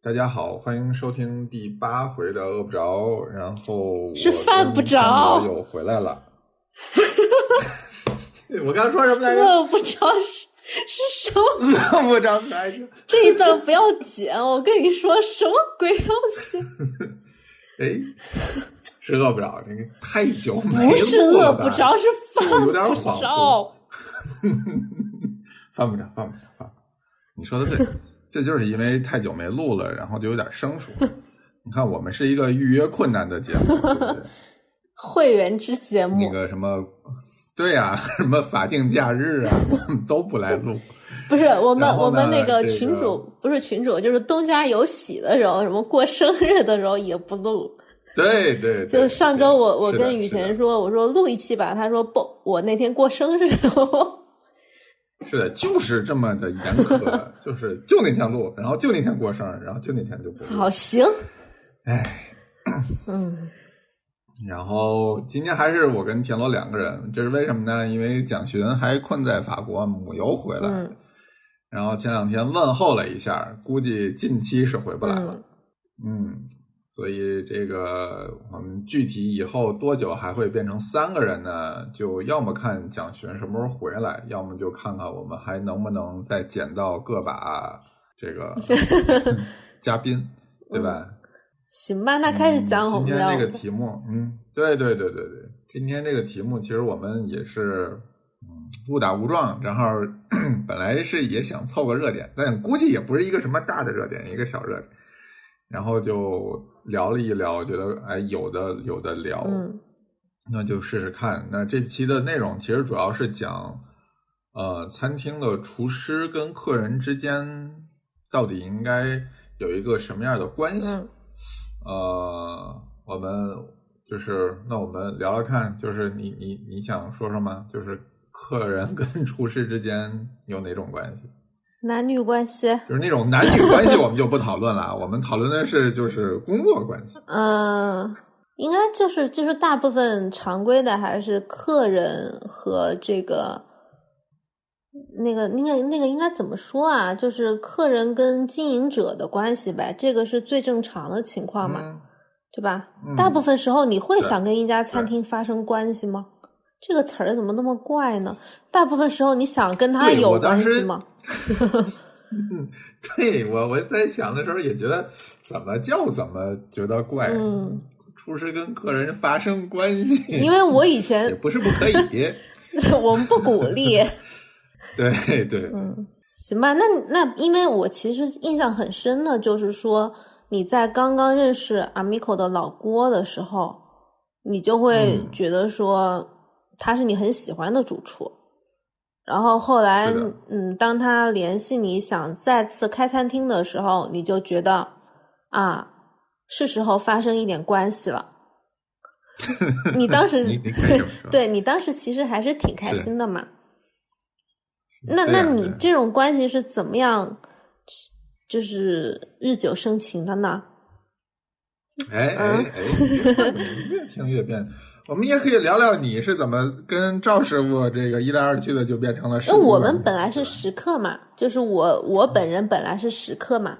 大家好，欢迎收听第八回的饿不着。然后是犯不着又回来了。我刚说什么来着？饿不着是是什么？饿不着还是？这一段不要剪，我跟你说什么鬼东西？哎，是饿不着，这个太久没不是饿不着，是犯有点不恍着。犯不着，犯不着，犯不着。你说的对，这就是因为太久没录了，然后就有点生疏。你看，我们是一个预约困难的节目，对不对？会员制节目那个什么，对呀、什么法定假日啊，我们都不来录。不是我们我们那个这个群主不是群主，就是东家有喜的时候，什么过生日的时候也不录。对对，对就上周我我跟雨田说，我说录一期吧，他说不，我那天过生日。是的，就是这么的严苛，就是就那天录，然后就那天过生日，然后就那天就不录。好行，哎，嗯，然后今天还是我跟田螺两个人，这是为什么呢？因为蒋寻还困在法国母游回来，嗯然后前两天问候了一下，估计近期是回不来了。嗯，所以这个我们具体以后多久还会变成三个人呢？就要么看蒋璇什么时候回来，要么就看看我们还能不能再捡到个把这个 嘉宾，对吧？行吧，那开始讲我们嗯今天这个题目，嗯，对对对对对，今天这个题目其实我们也是，嗯，误打误撞，正好 本来是也想凑个热点，但估计也不是一个什么大的热点，一个小热点，然后就聊了一聊，觉得哎有的有的聊，嗯那就试试看。那这期的内容其实主要是讲，呃，餐厅的厨师跟客人之间到底应该有一个什么样的关系？嗯呃，我们就是那我们聊聊看，就是你你你想说什么？就是客人跟 厨师之间有哪种关系？男女关系，就是那种男女关系，我们就不讨论了。我们讨论的是就是工作关系。嗯，应该就是就是大部分常规的还是客人和这个那个那个那个应该怎么说啊？就是客人跟经营者的关系呗，这个是最正常的情况嘛，嗯对吧？嗯大部分时候你会想跟一家餐厅发生关系吗？这个词儿怎么那么怪呢？大部分时候你想跟他有关系吗？嗯，对我我在想的时候也觉得怎么叫怎么觉得怪。嗯，厨师跟客人发生关系，因为我以也前不是不可以。我们不鼓励。对对，嗯，行吧，那那因为我其实印象很深的，就是说你在刚刚认识 Amico 的老郭的时候，你就会嗯觉得说他是你很喜欢的主厨，然后后来嗯，当他联系你想再次开餐厅的时候，你就觉得啊，是时候发生一点关系了。你当时。对你当时其实还是挺开心的嘛。那对那你这种关系是怎么样，就是日久生情的呢？哎嗯哎哎，越听越变。我们也可以聊聊你是怎么跟赵师傅这个一来二去的就变成了师因为我们本来是食客嘛，就是我我本人本来是食客嘛，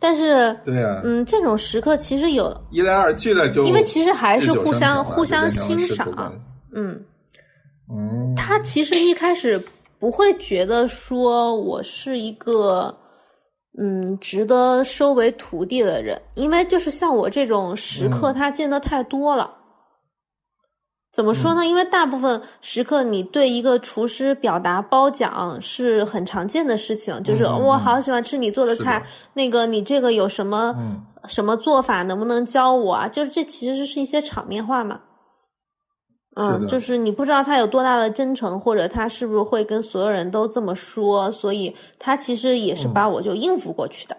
但是对呀，嗯，这种食客其实有，一来二去的就因为其实还是互相互相欣赏嗯，嗯，他其实一开始不会觉得说我是一个嗯值得收为徒弟的人，因为就是像我这种食客，嗯他见得太多了。怎么说呢？因为大部分时刻，你对一个厨师表达褒奖是很常见的事情，就是嗯嗯嗯我好喜欢吃你做的菜，那个你这个有什么、嗯什么做法，能不能教我啊？就是这其实是一些场面话嘛。嗯，就是你不知道他有多大的真诚，或者他是不是会跟所有人都这么说，所以他其实也是嗯把我就应付过去的。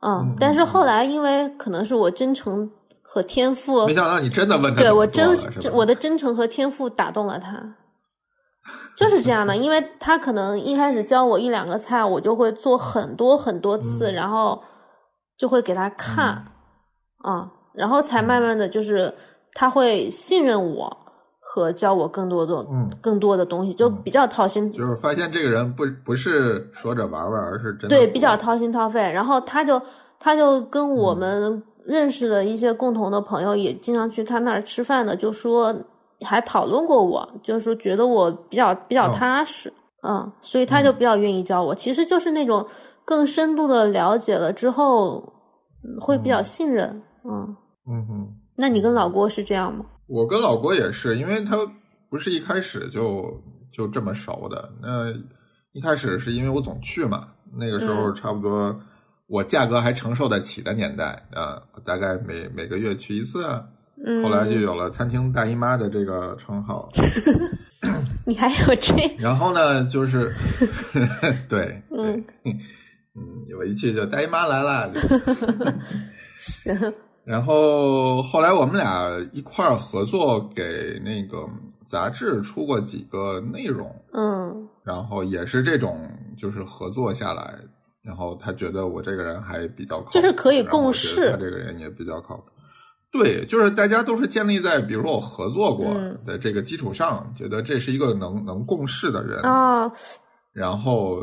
嗯，嗯但是嗯后来因为可能是我真诚和天赋，没想到你真的问他对我真我的真诚和天赋打动了他，就是这样的。因为他可能一开始教我一两个菜，我就会做很多很多次，嗯。然后就会给他看，啊、然后才慢慢的就是他会信任我和教我更多的嗯，更多的东西，就比较掏心，就是发现这个人不不是说着玩玩，而是真的对，比较掏心掏肺。然后他就他就跟我们认识的一些共同的朋友，也经常去他那儿吃饭的，就说还讨论过我，就是说觉得我比较比较哦踏实，嗯，所以他就比较愿意教我。其实就是那种更深度的了解了之后，嗯会比较嗯信任，嗯。嗯哼。那你跟老郭是这样吗？我跟老郭也是，因为他不是一开始就就这么熟的。那一开始是因为我总去嘛，那个时候嗯差不多我价格还承受得起的年代啊、大概每每个月去一次后来就有了餐厅大姨妈的这个称号。你还有这，然后呢，就是 对，嗯对嗯，有一期就大姨妈来了。然后后来我们俩一块儿合作，给那个杂志出过几个内容，嗯然后也是这种就是合作下来，然后他觉得我这个人还比较靠谱，就是可以共事他这个人也比较靠谱。对，就是大家都是建立在比如说我合作过嗯的这个基础上，觉得这是一个能能共事的人，啊，然后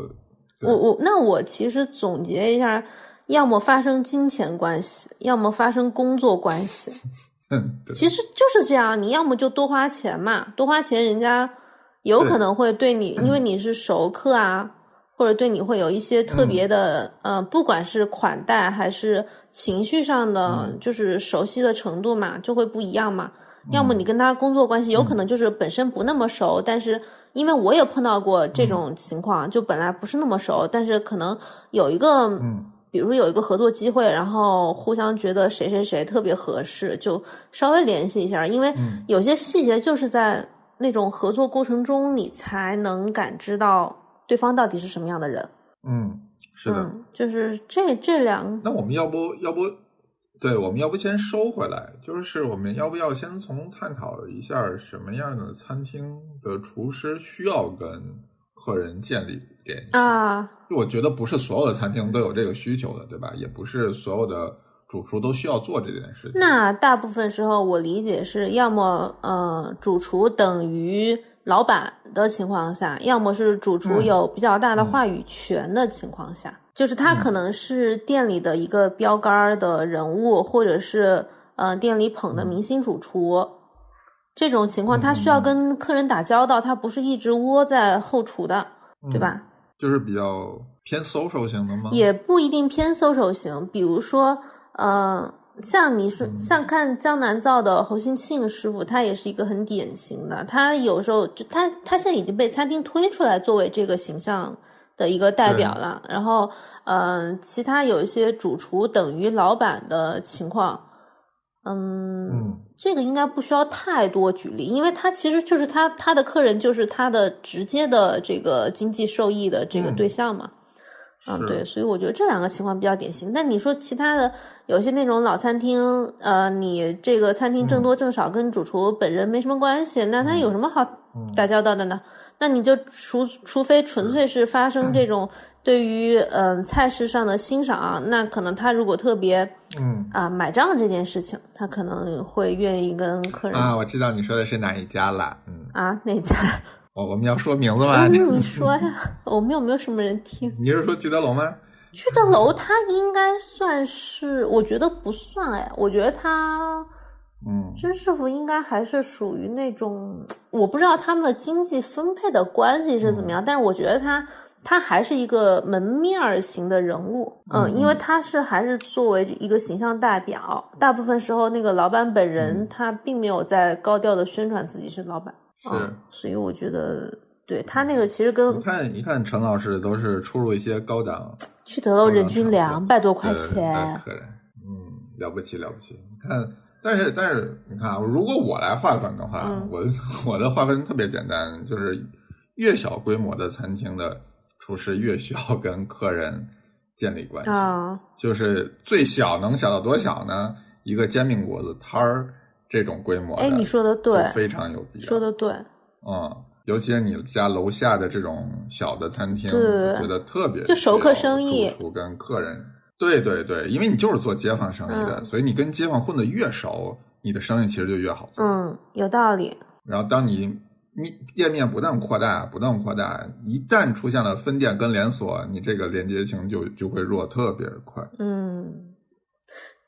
我我那我其实总结一下，要么发生金钱关系，要么发生工作关系。对其实就是这样，你要么就多花钱嘛，多花钱，人家有可能会对你，因为你是熟客啊，或者对你会有一些特别的，呃，不管是款待还是情绪上的，嗯。就是熟悉的程度嘛，就会不一样嘛。要么你跟他工作关系有可能就是本身不那么熟，但是因为我也碰到过这种情况，就本来不是那么熟，但是可能有一个嗯。比如有一个合作机会，然后互相觉得谁谁谁特别合适，就稍微联系一下，因为嗯。有些细节就是在那种合作过程中，你才能感知到对方到底是什么样的人。嗯，是的。嗯，就是这这两那我们要不要不，对，我们要不先收回来？就是我们要不要先从探讨一下什么样的餐厅的厨师需要跟客人建立联系？啊，我觉得不是所有的餐厅都有这个需求的，对吧？也不是所有的主厨都需要做这件事情。那大部分时候我理解是要么呃主厨等于老板的情况下，要么是主厨嗯有比较大的话语权的情况下，就是他可能是店里的一个标杆儿的人物，或者是呃店里捧的明星主厨。这种情况，他需要跟客人打交道，他不是一直窝在后厨的，对吧？就是比较偏 social 型的吗？也不一定偏 social 型，比如说，呃，像你说，像看江南造的侯新庆师傅，他也是一个很典型的。他有时候就他他现在已经被餐厅推出来作为这个形象的一个代表了。然后，呃，其他有一些主厨等于老板的情况，嗯，嗯这个应该不需要太多举例，因为他其实就是他他的客人就是他的直接的这个经济受益的这个嗯对象嘛。啊，是对，所以我觉得这两个情况比较典型。但你说其他的，有些那种老餐厅，呃，你这个餐厅挣多挣少跟主厨本人没什么关系，那他有什么好嗯打交道的呢？那你就除除非纯粹是发生这种对于嗯、呃菜式上的欣赏，那可能他如果特别嗯啊、买账这件事情，他可能会愿意跟客人啊，我知道你说的是哪一家了。嗯，啊哪家？我我们要说名字吗？嗯，你说呀，我们有没有什么人听？你是说聚德楼吗？聚德楼它应该算是，我觉得不算哎，我觉得它嗯甄师傅应该还是属于那种，我不知道他们的经济分配的关系是怎么样，但是我觉得他他还是一个门面儿型的人物，嗯，嗯因为他是还是作为一个形象代表，大部分时候那个老板本人嗯他并没有在高调的宣传自己是老板，是嗯所以我觉得对他那个其实跟你看一看，陈老师都是出入一些高档聚德楼人均两百多块钱，客人，嗯，了不起了不起。你看，但是但是你看啊，如果我来划分的话，嗯我 我的划分特别简单，就是越小规模的餐厅的厨师越需要跟客人建立关系。啊，就是最小能小到多小呢？一个煎饼果子摊儿这种规模的，哎，你说的对，非常有必要。说的对，嗯，尤其是你家楼下的这种小的餐厅，我觉得特别就熟客生意主厨跟客人，对对对，因为你就是做街坊生意的，嗯所以你跟街坊混的越熟，你的生意其实就越好做。嗯，有道理。然后当你你店面不断扩大，不断扩大，一旦出现了分店跟连锁，你这个连接性就就会弱特别快。嗯，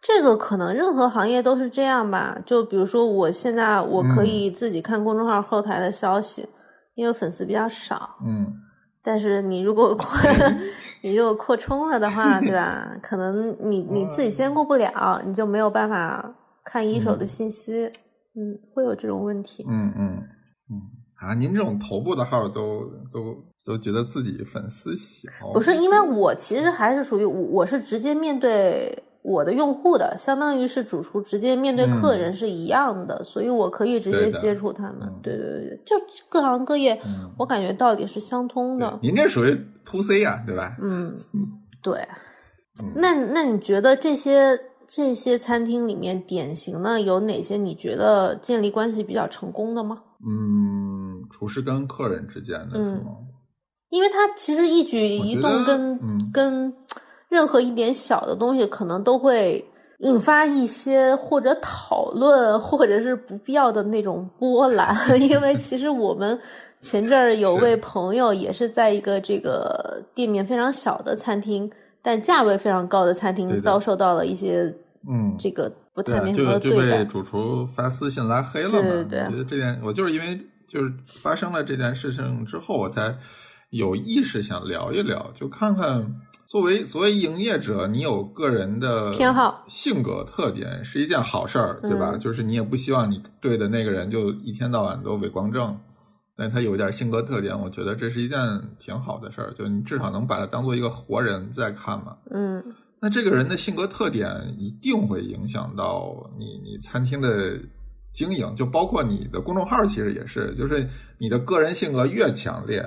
这个可能任何行业都是这样吧。就比如说，我现在我可以自己看公众号后台的消息，因为粉丝比较少。嗯，但是你如果扩 你如果扩充了的话，对吧？可能你 你自己兼顾不了，你就没有办法看一手的信息。嗯，会有这种问题。嗯嗯嗯啊，您这种头部的号都都都觉得自己粉丝小？不是，因为我其实还是属于我我是直接面对我的用户的，相当于是主厨直接面对客人是一样的，所以我可以直接接触他们。对对对，就各行各业，我感觉道理是相通的。您这属于 to C 呀，对吧？嗯，对。那那你觉得这些？这些餐厅里面典型的有哪些？你觉得建立关系比较成功的吗？嗯，厨师跟客人之间的是吗？因为他其实一举一动跟跟任何一点小的东西，可能都会引发一些或者讨论，或者是不必要的那种波澜。因为其实我们前阵儿有位朋友也是在一个这个店面非常小的餐厅。但价位非常高的餐厅遭受到了一些，嗯，这个不太那什么对待，就被主厨发私信拉黑了嘛。对对对，我觉得这件，我就是因为就是发生了这件事情之后，我才有意识想聊一聊，就看看作为作为营业者，你有个人的偏好、性格特点是一件好事儿，对吧？就是你也不希望你对的那个人就一天到晚都伪光正。但他有点性格特点，我觉得这是一件挺好的事儿，就你至少能把他当做一个活人在看嘛。嗯，那这个人的性格特点一定会影响到你你餐厅的经营，就包括你的公众号，其实也是，就是你的个人性格越强烈，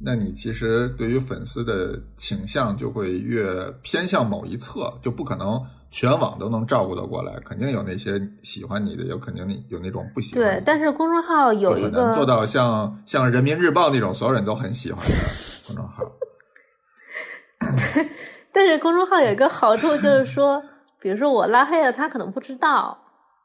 那你其实对于粉丝的倾向就会越偏向某一侧，就不可能。全网都能照顾得过来，肯定有那些喜欢你的，有肯定有那种不喜欢。对，但是公众号有一个做到像像人民日报那种所有人都很喜欢的公众号。但是公众号有一个好处就是说，比如说我拉黑了，他可能不知道。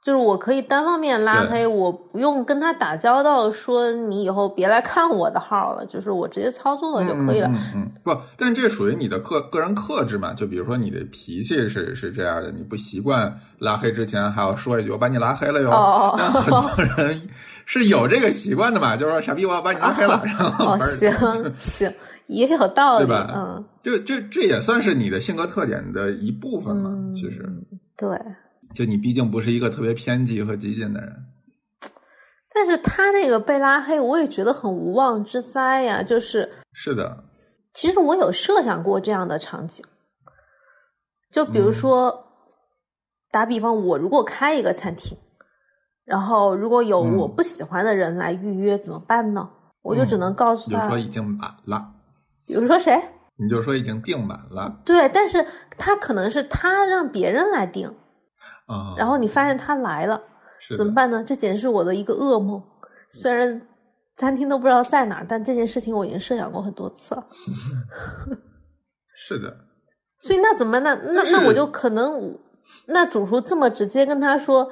就是我可以单方面拉黑，我不用跟他打交道，说你以后别来看我的号了，就是我直接操作了就可以了。嗯嗯，不，但这属于你的个个人克制嘛？就比如说你的脾气是是这样的，你不习惯拉黑之前还要说一句“我把你拉黑了哟”。哦 但很多人是有这个习惯的嘛，就是说傻逼，我要把你拉黑了，然后行行也有道理，对吧？嗯，就就这也算是你的性格特点的一部分嘛，其实对。就你毕竟不是一个特别偏激和激进的人，但是他那个被拉黑，我也觉得很无妄之灾呀。就是是的，其实我有设想过这样的场景，就比如说，打比方，我如果开一个餐厅，然后如果有我不喜欢的人来预约，怎么办呢？我就只能告诉他，比如说已经满了，比如说谁？你就说已经订满了。对，但是他可能是他让别人来订。啊，然后你发现他来了，怎么办呢？这简直是我的一个噩梦。虽然餐厅都不知道在哪儿，但这件事情我已经设想过很多次了。是的。所以那怎么那那那我就可能，那主厨这么直接跟他说，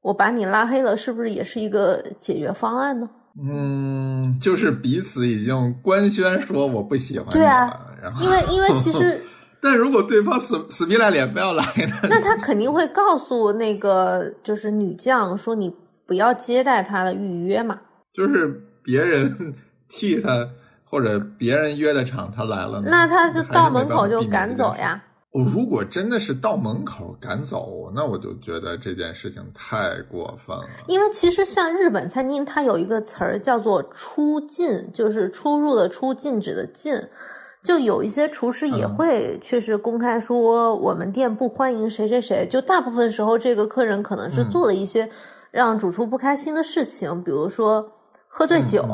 我把你拉黑了，是不是也是一个解决方案呢？嗯，就是彼此已经官宣说我不喜欢对啊，然后因为因为其实。但如果对方死死皮赖脸非要来呢？那他肯定会告诉那个就是女将说：“你不要接待他的预约嘛。”就是别人替他或者别人约的场，他来了，那他就到门口就赶走呀。我如果真的是到门口赶走，那我就觉得这件事情太过分了。因为其实像日本餐厅，它有一个词儿叫做“出禁”，就是出入的出，禁止的禁。就有一些厨师也会确实公开说，我们店不欢迎谁谁谁。就大部分时候，这个客人可能是做了一些让主厨不开心的事情，比如说喝醉酒，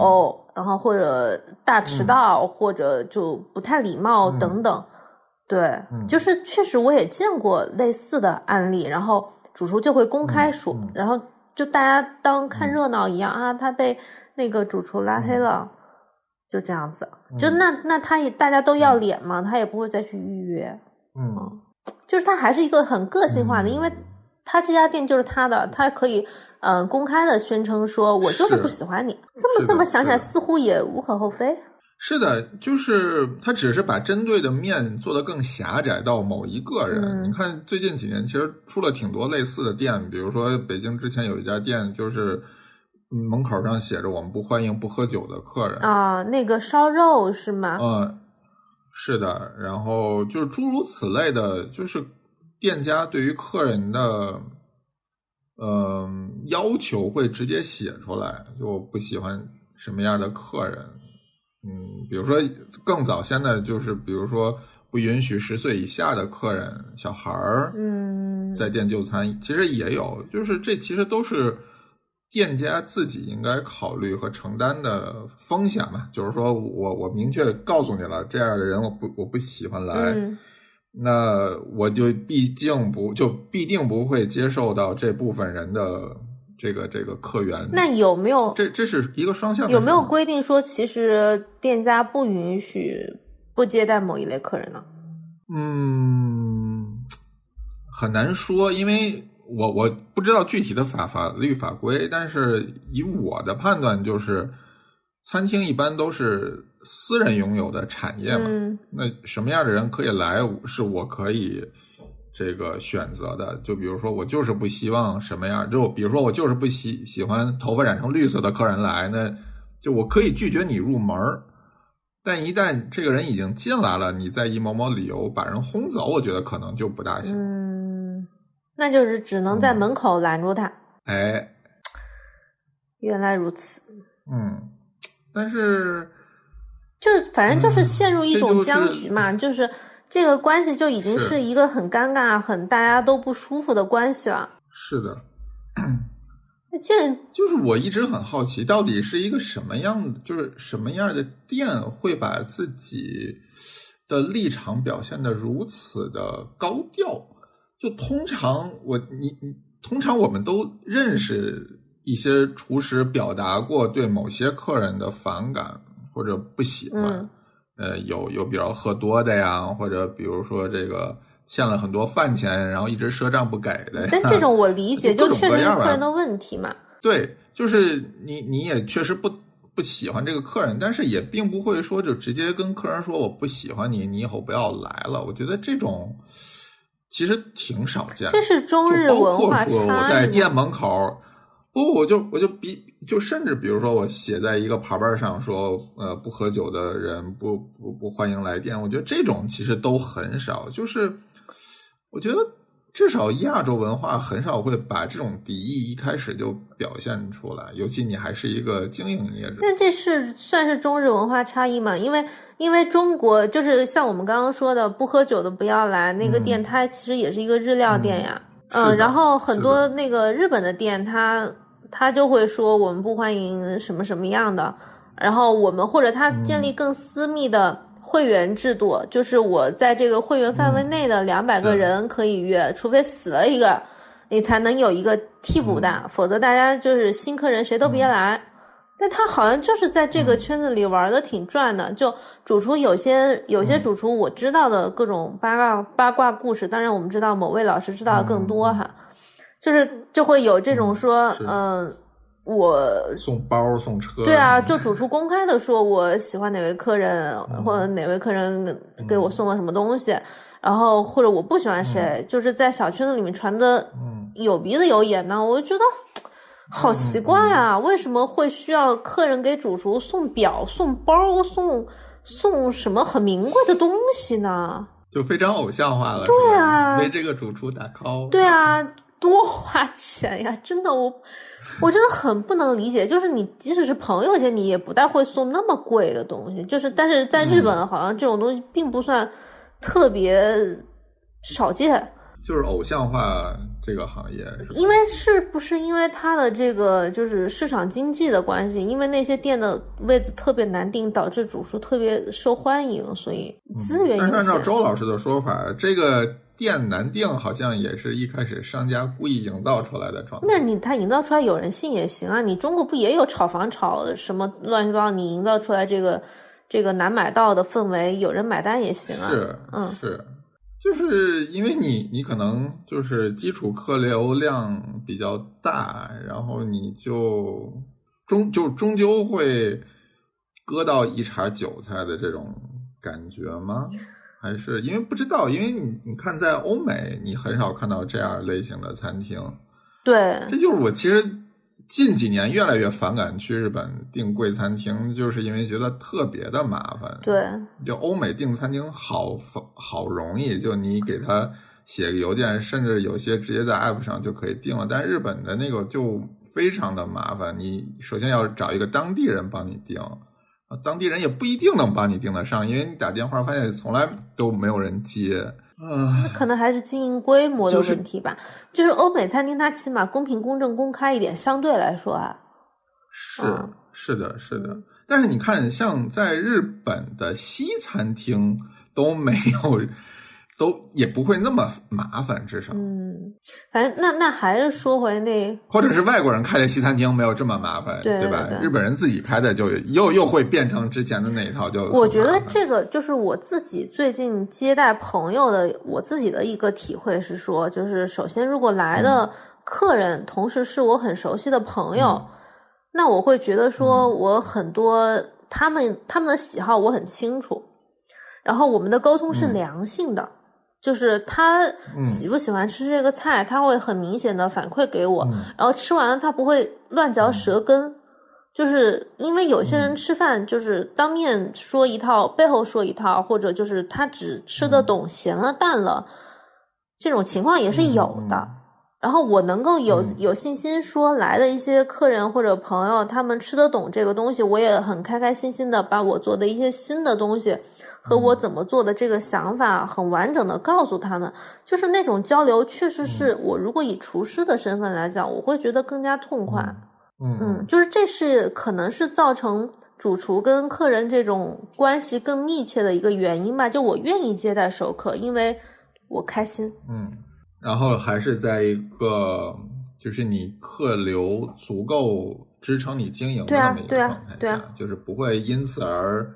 然后或者大迟到，或者就不太礼貌等等。对，就是确实我也见过类似的案例，然后主厨就会公开说，然后就大家当看热闹一样啊，他被那个主厨拉黑了。就这样子，就那那他也大家都要脸嘛，他也不会再去预约。嗯，就是他还是一个很个性化的，因为他这家店就是他的，他可以嗯、呃公开的宣称说，我就是是不喜欢你。这么这么想起来，似乎也无可厚非。是的，就是他只是把针对的面做得更狭窄到某一个人。嗯你看最近几年其实出了挺多类似的店，比如说北京之前有一家店，就是嗯门口上写着“我们不欢迎不喝酒的客人”。啊，那个烧肉是吗？嗯，是的，然后就是诸如此类的，就是店家对于客人的，嗯、要求会直接写出来，就我不喜欢什么样的客人，嗯，比如说更早现在就是，比如说不允许十岁以下的客人、小孩儿，嗯，在店就餐，其实也有，就是这其实都是店家自己应该考虑和承担的风险嘛。就是说我我明确告诉你了，这样的人我不我不喜欢来，嗯那我就毕竟不就必定不会接受到这部分人的这个这个客源。那有没有这这是一个双向的有没有规定说，其实店家不允许不接待某一类客人呢？嗯，很难说，因为我我不知道具体的法法律法规，但是以我的判断，就是餐厅一般都是私人拥有的产业嘛。嗯那什么样的人可以来，是我可以这个选择的。就比如说，我就是不希望什么样，就比如说我就是不喜喜欢头发染成绿色的客人来，那就我可以拒绝你入门儿。但一旦这个人已经进来了，你再以某某理由把人轰走，我觉得可能就不大行。嗯，那就是只能在门口拦住他。哎，原来如此，嗯，但是就是反正就是陷入一种僵局嘛，就是这个关系就已经是是一个很尴尬、很大家都不舒服的关系了。是的，那这就是我一直很好奇，到底是一个什么样，就是什么样的店会把自己的立场表现的如此的高调？就通常我你你通常我们都认识一些厨师表达过对某些客人的反感或者不喜欢，嗯呃，有有比较喝多的呀，或者比如说这个欠了很多饭钱，然后一直赊账不给的呀。但这种我理 解，就是客人的问题嘛。对，就是你你也确实不不喜欢这个客人，但是也并不会说就直接跟客人说我不喜欢你，你以后不要来了。我觉得这种其实挺少见的，这是中日就包文化括说我差异嘛。在店门口，不，我就我就比就甚至比如说我写在一个牌牌上说，呃，不喝酒的人不不不欢迎来电。我觉得这种其实都很少，就是我觉得至少亚洲文化很少会把这种敌意一开始就表现出来，尤其你还是一个经营业者。那这是算是中日文化差异吗？因为因为中国就是像我们刚刚说的，不喝酒的不要来那个店，嗯它其实也是一个日料店呀。是的然后很多那个日本的店，它它就会说我们不欢迎什么什么样的，然后我们或者它建嗯立更私密的会员制度，就是我在这个会员范围内的两百个人可以约，除非死了一个，你才能有一个替补的，嗯。否则大家就是新客人谁都别来。但他好像就是在这嗯。个圈子里玩的挺转的，就主厨有些有些嗯。主厨我知道的各种八卦八卦故事，当然我们知道某位老师知道的更多哈，就是就会有这种说，嗯、我送包送车，对啊，就主厨公开的说我喜欢哪位客人，嗯或者哪位客人给我送了什么东西，然后或者我不喜欢谁，就是在小圈子里面传的嗯有鼻子有眼呢，我就觉得好奇怪啊，为什么会需要客人给主厨送表、送包、送送什么很名贵的东西呢？就非常偶像化了。对啊为这个主厨打 call。对啊，多花钱呀！真的，我我真的很不能理解。就是你即使是朋友间，你也不太会送那么贵的东西。就是，但是在日嗯本，好像这种东西并不算特别少见。就是偶像化这个行业，因为是不是因为它的这个就是市场经济的关系，因为那些店的位置特别难定，导致主厨特别受欢迎，所以资源嗯但是按照。周老师的说法，这个店难定好像也是一开始商家故意营造出来的状态。那你他营造出来有人信也行啊，你中国不也有炒房炒什么乱七八糟，你营造出来这个这个难买到的氛围，有人买单也行啊。是嗯是，就是因为你你可能就是基础客流量比较大，然后你就终就终究会割到一茬韭菜的这种感觉吗？还是因为不知道？因为你你看，在欧美你很少看到这样类型的餐厅。对，这就是我其实近几年越来越反感去日本订贵餐厅，就是因为觉得特别的麻烦。对，就欧美订餐厅好好容易，就你给他写个邮件，甚至有些直接在 app 上就可以订了。但日本的那个就非常的麻烦，你首先要找一个当地人帮你订。当地人也不一定能帮你订得上，因为你打电话发现从来都没有人接。嗯，可能还是经营规模的问题吧。就是欧美餐厅，它起码公平、公正、公开一点，相对来说啊。是是的，是的。但是你看，像在日本的西餐厅都没有。都也不会那么麻烦，至少嗯，反正那那还是说回那，或者是外国人开的西餐厅没有这么麻烦，对吧？日本人自己开的就又又会变成之前的那一套，就我觉得这个就是我自己最近接待朋友的，我自己的一个体会是说，就是首先如果来的客人同时是我很熟悉的朋友，那我会觉得说我很多他们他们的喜好我很清楚，然后我们的沟通是良性的。就是他喜不喜欢吃这个菜，他会很明显的反馈给我，然后吃完了他不会乱嚼舌根，就是因为有些人吃饭就是当面说一套，背后说一套，或者就是他只吃得懂咸了淡了，这种情况也是有的。然后我能够有有信心说来的一些客人或者朋友，他们吃得懂这个东西，我也很开开心心的把我做的一些新的东西。和我怎么做的这个想法很完整的告诉他们，就是那种交流，确实是我如果以厨师的身份来讲，我会觉得更加痛快。嗯嗯，就是这是可能是造成主厨跟客人这种关系更密切的一个原因吧。就我愿意接待熟客，因为我开心。嗯，然后还是在一个就是你客流足够支撑你经营的那么一个状态下，就是不会因此而。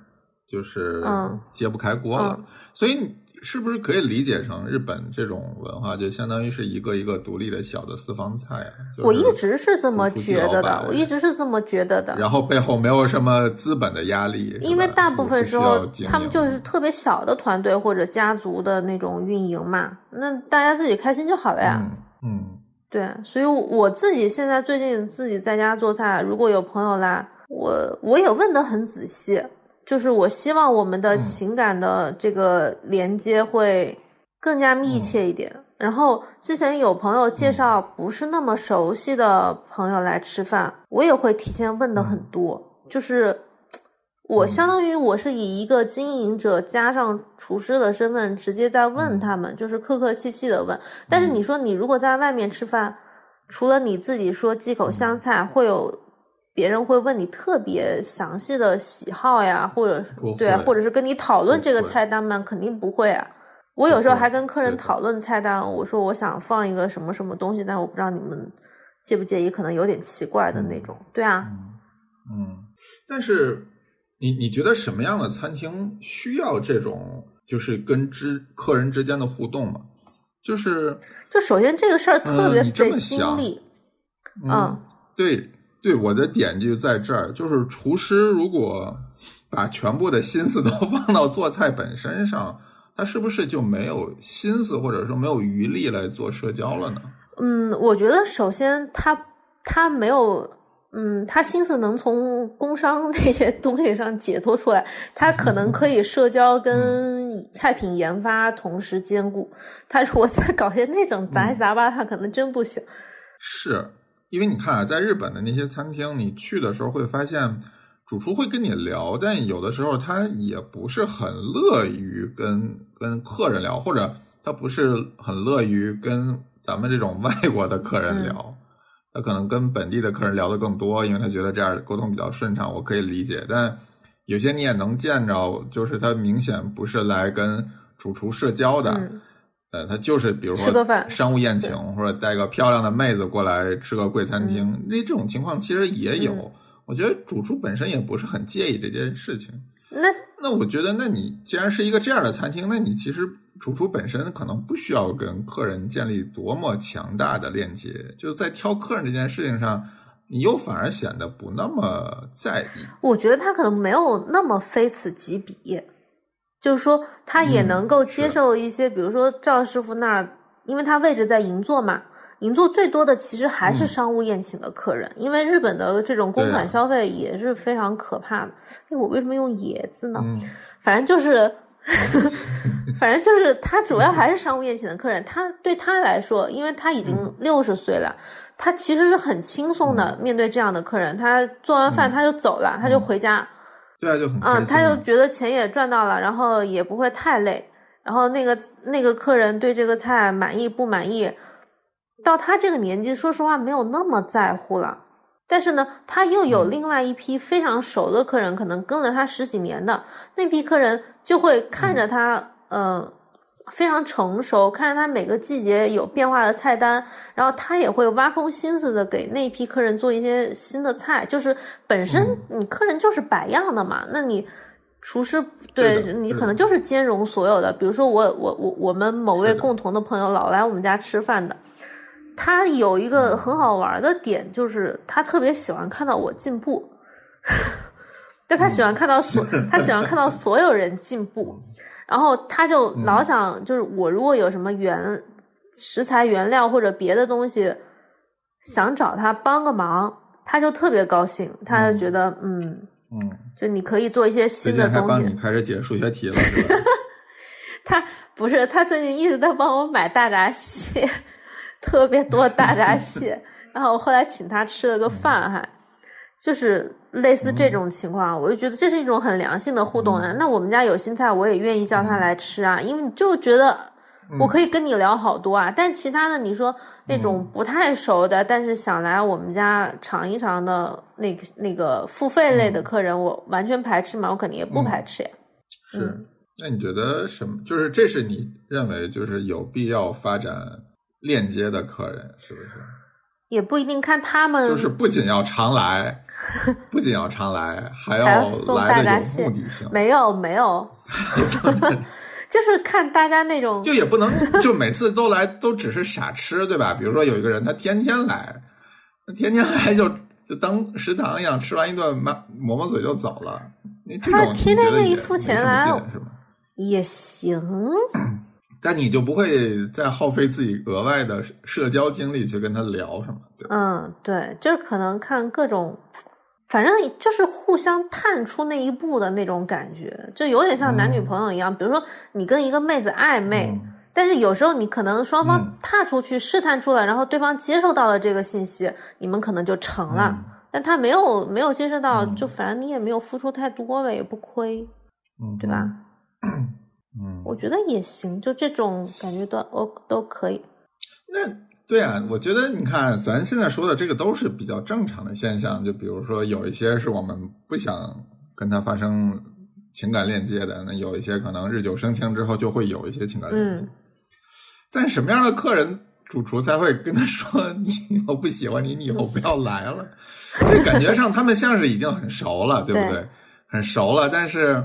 就是揭不开锅了，所以是不是可以理解成日本这种文化，就相当于是一个一个独立的小的私房菜？我一直是这么觉得的，我一直是这么觉得的。然后背后没有什么资本的压力，因为大部分时候他们就是特别小的团队或者家族的那种运营嘛，那大家自己开心就好了呀。嗯，对，所以我自己现在最近自己在家做菜，如果有朋友来，我我也问的很仔细。就是我希望我们的情感的这个连接会更加密切一点。然后之前有朋友介绍不是那么熟悉的朋友来吃饭，我也会提前问的很多。就是我相当于我是以一个经营者加上厨师的身份，直接在问他们，就是客客气气的问。但是你说你如果在外面吃饭，除了你自己说忌口香菜，会有。别人会问你特别详细的喜好呀，或者对啊，或者是跟你讨论这个菜单吗？肯定不会啊。我有时候还跟客人讨论菜单，我说我想放一个什么什么东西，但我不知道你们介不介意，可能有点奇怪的那种。对啊，嗯，但是你你觉得什么样的餐厅需要这种就是跟之客人之间的互动吗？就是就首先这个事儿特别费精力，嗯，对。对，我的点就在这儿，就是厨师如果把全部的心思都 放到做菜本身上，他是不是就没有心思或者说没有余力来做社交了呢？嗯，我觉得首先他他没有，嗯，他心思能从工商 那些东西上解脱出来，他可能可以社交跟菜品研发同时兼顾。他如果再搞些那种杂七杂八，他可能真不行。是。因为你看啊，在日本的那些餐厅，你去的时候会发现，主厨会跟你聊，但有的时候他也不是很乐于跟跟客人聊，或者他不是很乐于跟咱们这种外国的客人聊，他可能跟本地的客人聊的更多，因为他觉得这样沟通比较顺畅，我可以理解。但有些你也能见着，就是他明显不是来跟主厨社交的。呃，他就是比如说吃个饭商务宴请，或者带个漂亮的妹子过来吃个贵餐厅，那这种情况其实也有。我觉得主厨本身也不是很介意这件事情。那那我觉得，那你既然是一个这样的餐厅，那你其实主厨本身可能不需要跟客人建立多么强大的链接，就是在挑客人这件事情上，你又反而显得不那么在意。我觉得他可能没有那么非此即彼，就是说他也能够接受一些，比如说赵师傅那儿，因为他位置在银座嘛。银座最多的其实还是商务宴请的客人，因为日本的这种公款消费也是非常可怕的。哎，我为什么用“野”字呢？反正就是，反正就是他主要还是商务宴请的客人。他对他来说，因为他已经六十岁了，他其实是很轻松的面对这样的客人。他做完饭他就走了，他就回家。对啊，就很嗯，他就觉得钱也赚到了，然后也不会太累。然后那个那个客人对这个菜满意不满意？到他这个年纪，说实话没有那么在乎了。但是呢，他又有另外一批非常熟的客人，可能跟了他十几年的那批客人，就会看着他，嗯，非常成熟，看着他每个季节有变化的菜单，然后他也会挖空心思的给那批客人做一些新的菜。就是本身你客人就是百样的嘛，那你厨师对你可能就是兼容所有的。比如说我我我我们某位共同的朋友老来我们家吃饭的。他有一个很好玩的点，就是他特别喜欢看到我进步，但他喜欢看到所 他喜欢看到所有人进步，然后他就老想就是我如果有什么原食材原料或者别的东西想找他帮个忙，他就特别高兴，他就觉得嗯嗯，就你可以做一些新的东西。帮你开始解数学题了是吧？他不是，他最近一直在帮我买大闸蟹。特别多大闸蟹，然后我后来请他吃了个饭，还就是类似这种情况，我就觉得这是一种很良性的互动啊。那我们家有新菜，我也愿意叫他来吃啊，因为就觉得我可以跟你聊好多啊。但其他的，你说那种不太熟的，但是想来我们家尝一尝的那个那个付费类的客人，我完全排斥吗？我肯定也不排斥呀。是，那你觉得什么？就是这是你认为就是有必要发展？链接的客人是不是？也不一定看他们，就是不仅要常来，不仅要常来，还要来的有目的性。没有没有，就是看大家那种，就也不能就每次都来都只是傻吃，对吧？比如说有一个人他天天来，天天来就就当食堂一样，吃完一顿抹抹抹嘴就走了。你这种天天愿意付钱来是吗？也行。但你就不会再耗费自己额外的社交精力去跟他聊什么？嗯，对，就是可能看各种，反正就是互相探出那一步的那种感觉，就有点像男女朋友一样。比如说你跟一个妹子暧昧，但是有时候你可能双方踏出去试探出来，然后对方接受到了这个信息，你们可能就成了。但他没有没有接受到，就反正你也没有付出太多呗，也不亏，嗯，对吧？嗯，我觉得也行，就这种感觉都我都可以。那对啊，我觉得你看，咱现在说的这个都是比较正常的现象。就比如说，有一些是我们不想跟他发生情感链接的，那有一些可能日久生情之后就会有一些情感链接。嗯。但什么样的客人，主厨才会跟他说：“ 你我不喜欢你，你以后不要来了。”这感觉上他们像是已经很熟了，对不对？很熟了，但是。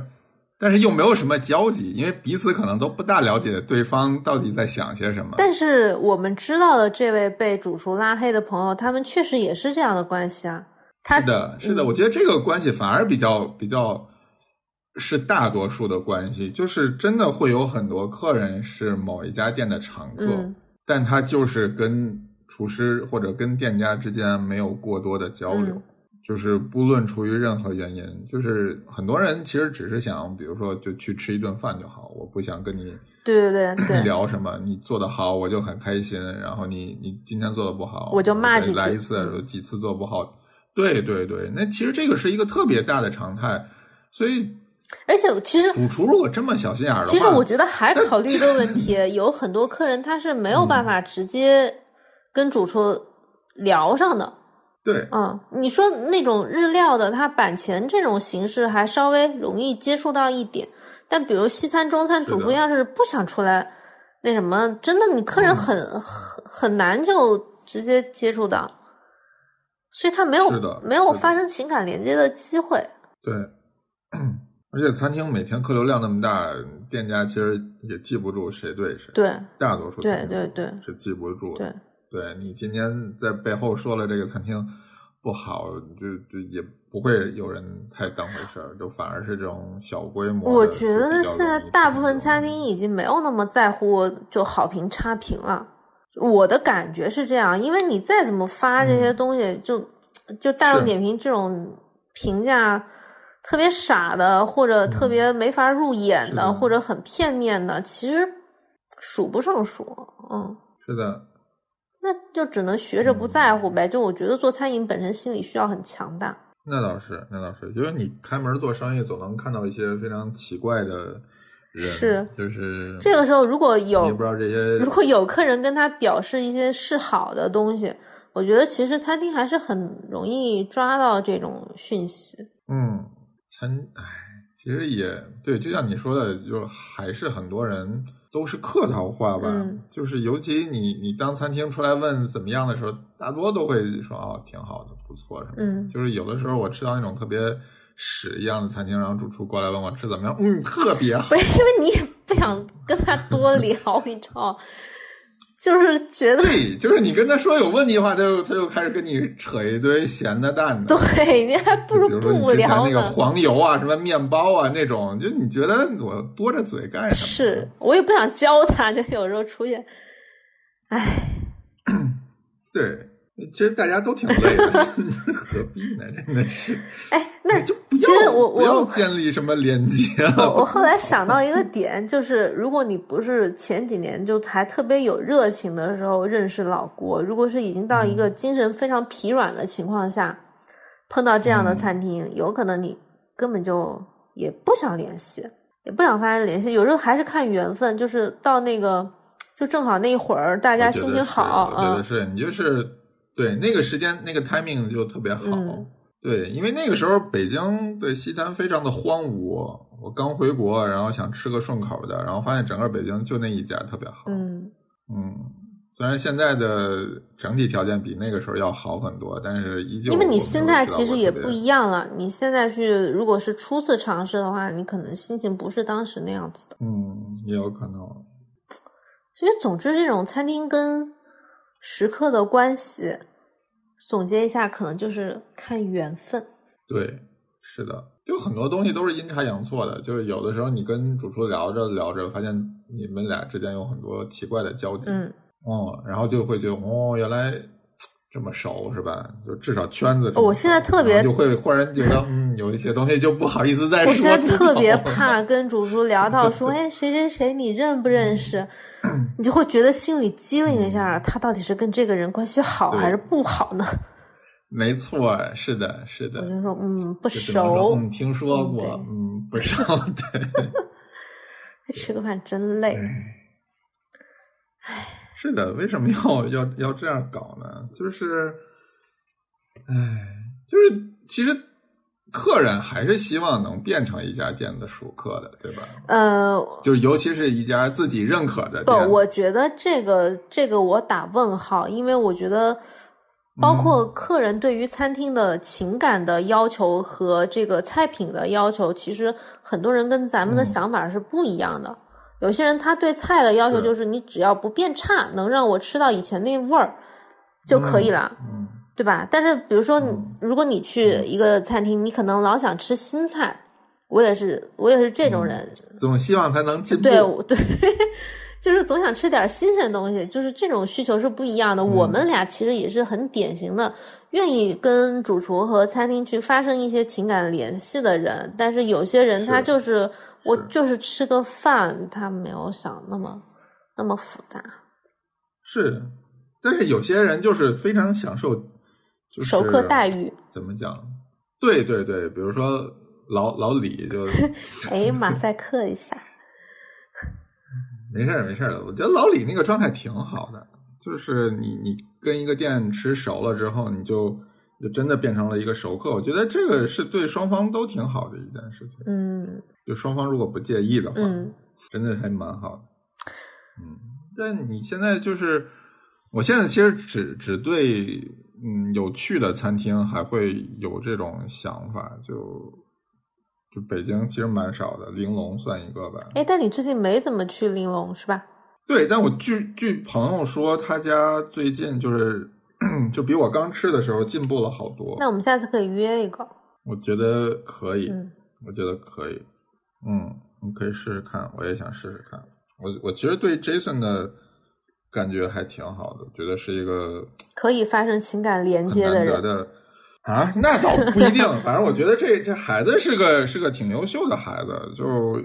但是又没有什么交集，因为彼此可能都不大了解对方到底在想些什么。但是我们知道的这位被主厨拉黑的朋友，他们确实也是这样的关系啊。是的，是的，我觉得这个关系反而比较比较是大多数的关系，就是真的会有很多客人是某一家店的常客，但他就是跟厨师或者跟店家之间没有过多的交流。就是不论出于任何原因，就是很多人其实只是想，比如说就去吃一顿饭就好，我不想跟你对对对聊什么。你做的好，我就很开心。然后你你今天做的不好，我就骂几来一次，几次做不好。对对对，那其实这个是一个特别大的常态。所以，而且其实主厨如果这么小心眼儿的话，其实我觉得还考虑一个问题，有很多客人他是没有办法直接跟主厨聊上的。对，嗯，你说那种日料的，它板前这种形式还稍微容易接触到一点，但比如西餐、中餐，主厨要是不想出来，那什么，真的你客人很很很难就直接接触到，所以他没有没有发生情感连接的机会。对，而且餐厅每天客流量那么大，店家其实也记不住谁对谁。对，大多数对对对是记不住对的。对你今天在背后说了这个餐厅不好，就就也不会有人太当回事儿，就反而是这种小规模。我觉得现在大部分餐厅已经没有那么在乎就好评差评了。我的感觉是这样，因为你再怎么发这嗯些东西，就就大众点评这种评价特别傻的，或者特别没法入眼的，嗯的或者很片面的，其实数不胜数。嗯，是的，那就只能学着不在乎呗。就我觉得做餐饮本身心理需要很强大。那倒是，那倒是，因为你开门做生意，总能看到一些非常奇怪的人，是就是这个时候如果有你不知道这些如果有客人跟他表示一些示好的东西，我觉得其实餐厅还是很容易抓到这种讯息。嗯，餐，哎，其实也对，就像你说的，就还是很多人都是客套话吧。嗯就是尤其你你当餐厅出来问怎么样的时候，大多都会说哦挺好的，不错什么的。嗯就是有的时候我吃到那种特别屎一样的餐厅，然后主厨过来问我吃怎么样，嗯，特别好不。是因为你也不想跟他多聊，你知道，就是觉得对，就是你跟他说有问题的话，他就他就开始跟你扯一堆闲的蛋的。对你还不如不聊。那个黄油啊，什么面包啊那种，就你觉得我多着嘴干什么？是我也不想教他，就有时候出现，唉，对，其实大家都挺累的，何必呢？真的是，哎，那就不其实要我不要建立什么连接我了。我后来想到一个点，就是如果你不是前几年就还特别有热情的时候认识老郭，如果是已经到一个嗯精神非常疲软的情况下，碰到这样的嗯餐厅，有可能你根本就也不想联系，也不想发生联系。有时候还是看缘分，就是到那个就正好那一会儿大家心情好我觉得啊，是你就是对那个时间那个 timing 就特别好。嗯对，因为那个时候北京的西餐非常的荒芜，我刚回国，然后想吃个顺口的，然后发现整个北京就那一家特别好。嗯，嗯，虽然现在的整体条件比那个时候要好很多，但是依旧因为你心态其实也不一样了。你现在去如果是初次尝试的话，你可能心情不是当时那样子的。嗯，也有可能。所以，总之，这种餐厅跟食客的关系，总结一下，可能就是看缘分。对，是的，就很多东西都是阴差阳错的。就是有的时候你跟主厨聊着聊着，发现你们俩之间有很多奇怪的交集，嗯，哦，然后就会觉得哦，原来这么熟是吧？就至少圈子。我现在特别就会忽然觉得，嗯，有一些东西就不好意思再说我现在特别怕 跟主厨聊到说，哎，谁谁谁，你认不认识？你就会觉得心里机灵一下，他到底是跟这个人关系好还是不好呢？没错，是的，是的我。就说，嗯，不熟，嗯，听说嗯过，嗯，不熟，对。吃个饭真累。是的，为什么要 要要这样搞呢？就是，哎，就是其实客人还是希望能变成一家店的熟客的，对吧？呃，就是尤其是一家自己认可的不，我觉得这个这个我打问号，因为我觉得，包括嗯客人对于餐厅的情感的要求和这个菜品的要求，其实很多人跟咱们的嗯想法是不一样的。有些人他对菜的要求就是你只要不变差，能让我吃到以前那味儿就可以了。嗯，对吧？但是比如说，嗯如果你去一个餐厅，你可能老想吃新菜，我也是，我也是这种人，总希望他能进步。对我对，就是总想吃点新鲜的东西，就是这种需求是不一样的。我们俩其实也是很典型的，愿意跟主厨和餐厅去发生一些情感联系的人，但是有些人他就是我就是吃个饭，他没有想那么那么复杂。是，但是有些人就是非常享受，就是熟客待遇。怎么讲？对对对，比如说老老李就 哎，马赛克一下，没事儿没事儿的，我觉得老李那个状态挺好的，就是你你跟一个店吃熟了之后，你就就真的变成了一个熟客，我觉得这个是对双方都挺好的一件事情。嗯就双方如果不介意的话，嗯真的还蛮好的。嗯，但你现在就是，我现在其实只只对嗯有趣的餐厅还会有这种想法，就就北京其实蛮少的，玲珑算一个吧。哎，但你最近没怎么去玲珑是吧？对，但我据据朋友说，他家最近就是 就比我刚吃的时候进步了好多。那我们下次可以约一个。我觉得可以，嗯我觉得可以。嗯，你可以试试看，我也想试试看。我我其实对 Jason 的感觉还挺好的，觉得是一个 可以发生情感连接的人。的啊，那倒不一定。反正我觉得这这孩子是个是个挺优秀的孩子，就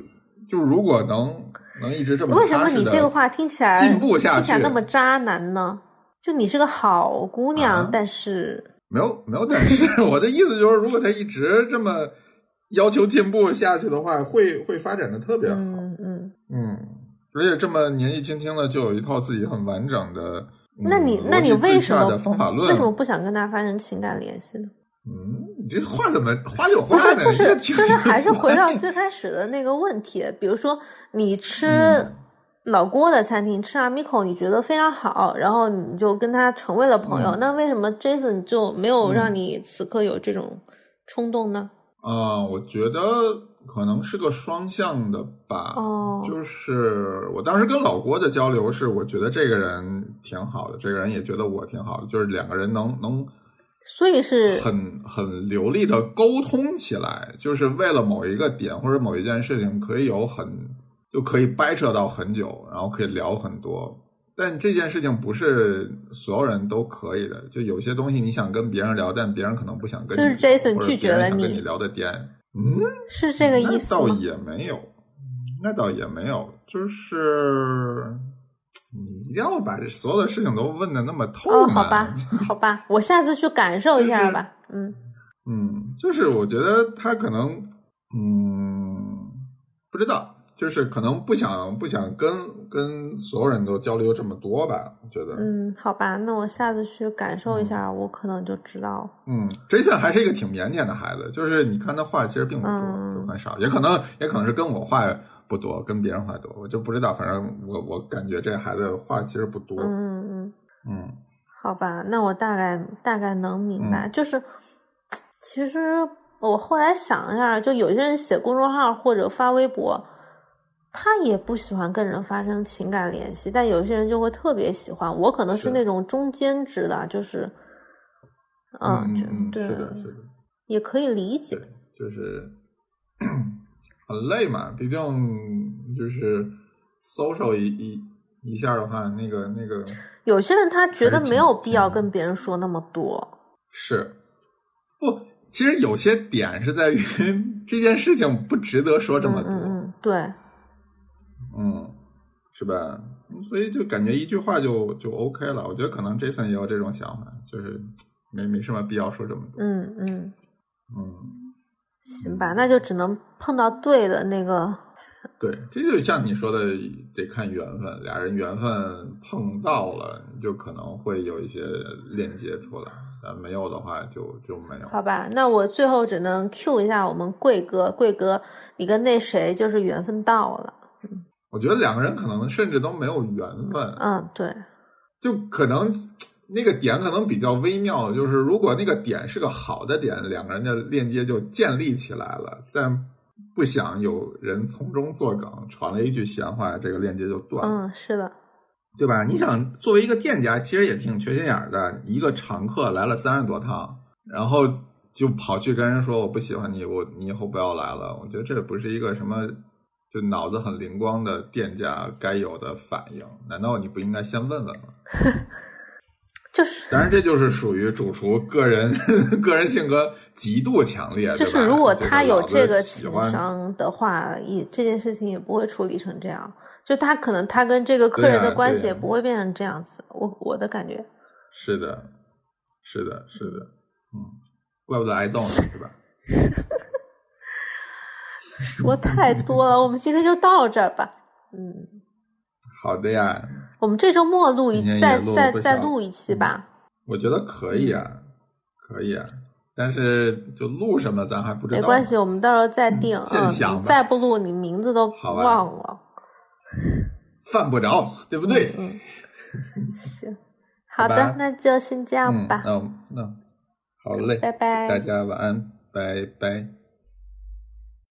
就如果能能一直这么为什么你这个话听起来进步下听起来去那么渣男呢？就你是个好姑娘，啊但是没有没有，但 是我的意思就是，如果他一直这么要求进步下去的话，会会发展的特别好。嗯嗯，嗯，而且这么年纪轻轻的就有一套自己很完整的，嗯那你那你为什么的方法论？为什么不想跟他发生情感联系呢？嗯，你这话怎么花里有话呢？就是就是还是回到最开始的那个问题，比如说你吃嗯老郭的餐厅，吃阿米口，你觉得非常好，然后你就跟他成为了朋友，嗯那为什么 Jason 就没有嗯让你此刻有这种冲动呢？啊、我觉得可能是个双向的吧。哦就是我当时跟老郭的交流是，我觉得这个人挺好的，这个人也觉得我挺好的，就是两个人能能所以是很很流利的沟通起来，就是为了某一个点或者某一件事情，可以有很就可以掰扯到很久，然后可以聊很多。但这件事情不是所有人都可以的，就有些东西你想跟别人聊，但别人可能不想跟你聊，就是 Jason 拒绝了你跟你聊的点，嗯，是这个意那倒思吗？也没有，那倒也没有，就是你一定要把这所有的事情都问的那么透哦，好吧，好吧，我下次去感受一就是下吧。嗯，嗯，就是我觉得他可能，嗯，不知道，就是可能不想不想跟跟所有人都交流这么多吧。我觉得，嗯，好吧，那我下次去感受一嗯下，我可能就知道。嗯，Jason 还是一个挺腼腆的孩子，就是你看他话其实并不多，嗯就很少，也可能也可能是跟我话不多，跟别人话多，我就不知道。反正我我感觉这孩子话其实不多。嗯嗯嗯。嗯好吧，那我大概大概能明白，嗯就是其实我后来想一下，就有些人写公众号或者发微博，他也不喜欢跟人发生情感联系，但有些人就会特别喜欢。我可能是是那种中间值的，就是，就嗯嗯，对，是的，是的。也可以理解。就是 很累嘛，毕竟就是 social 一一一下的话，那个那个有些人他觉得没有必要跟别人说那么多，是不，其实有些点是在于 这件事情不值得说这么多，嗯，对，嗯是吧？嗯所以就感觉一句话就就 OK 了。我觉得可能 Jason 也有这种想法，就是没没什么必要说这么多。嗯嗯，嗯，行吧，那就只能碰到对的那个。对，这就像你说的，得看缘分，俩人缘分碰到了，你就可能会有一些链接出来；但没有的话就，就没有。好吧，那我最后只能 Q 一下我们贵哥，贵哥，你跟那谁就是缘分到了。我觉得两个人可能甚至都没有缘分，嗯，对，就可能那个点可能比较微妙，就是如果那个点是个好的点，两个人的链接就建立起来了，但不想有人从中作梗，传了一句闲话，这个链接就断了。嗯，是的，对吧？你想，作为一个店家，其实也挺缺心眼儿的。一个常客来了三十多趟，然后就跑去跟人说我不喜欢你，我你以后不要来了。我觉得这不是一个什么就脑子很灵光的店家该有的反应。难道你不应该先问问吗？就是当然，这就是属于主厨个人 个人性格极度强烈，就是，如果他有这这个情商的话，也这件事情也不会处理成这样。就他可能他跟这个客人的关系也不会变成这样子。我我的感觉，是的，是的，是的，嗯，怪不得挨揍呢，是吧？说太多了，我们今天就到这儿吧。嗯，好的呀，我们这周末录一再再再录一期吧。我觉得可以啊，可以啊，但是就录什么咱还不知道。没关系，我们到时候再定。嗯，现想吧再不录，你名字都忘了。犯不着，对不对？嗯，行，好的，那就先这样嗯，吧，那我那好嘞，拜拜。大家晚安，拜拜。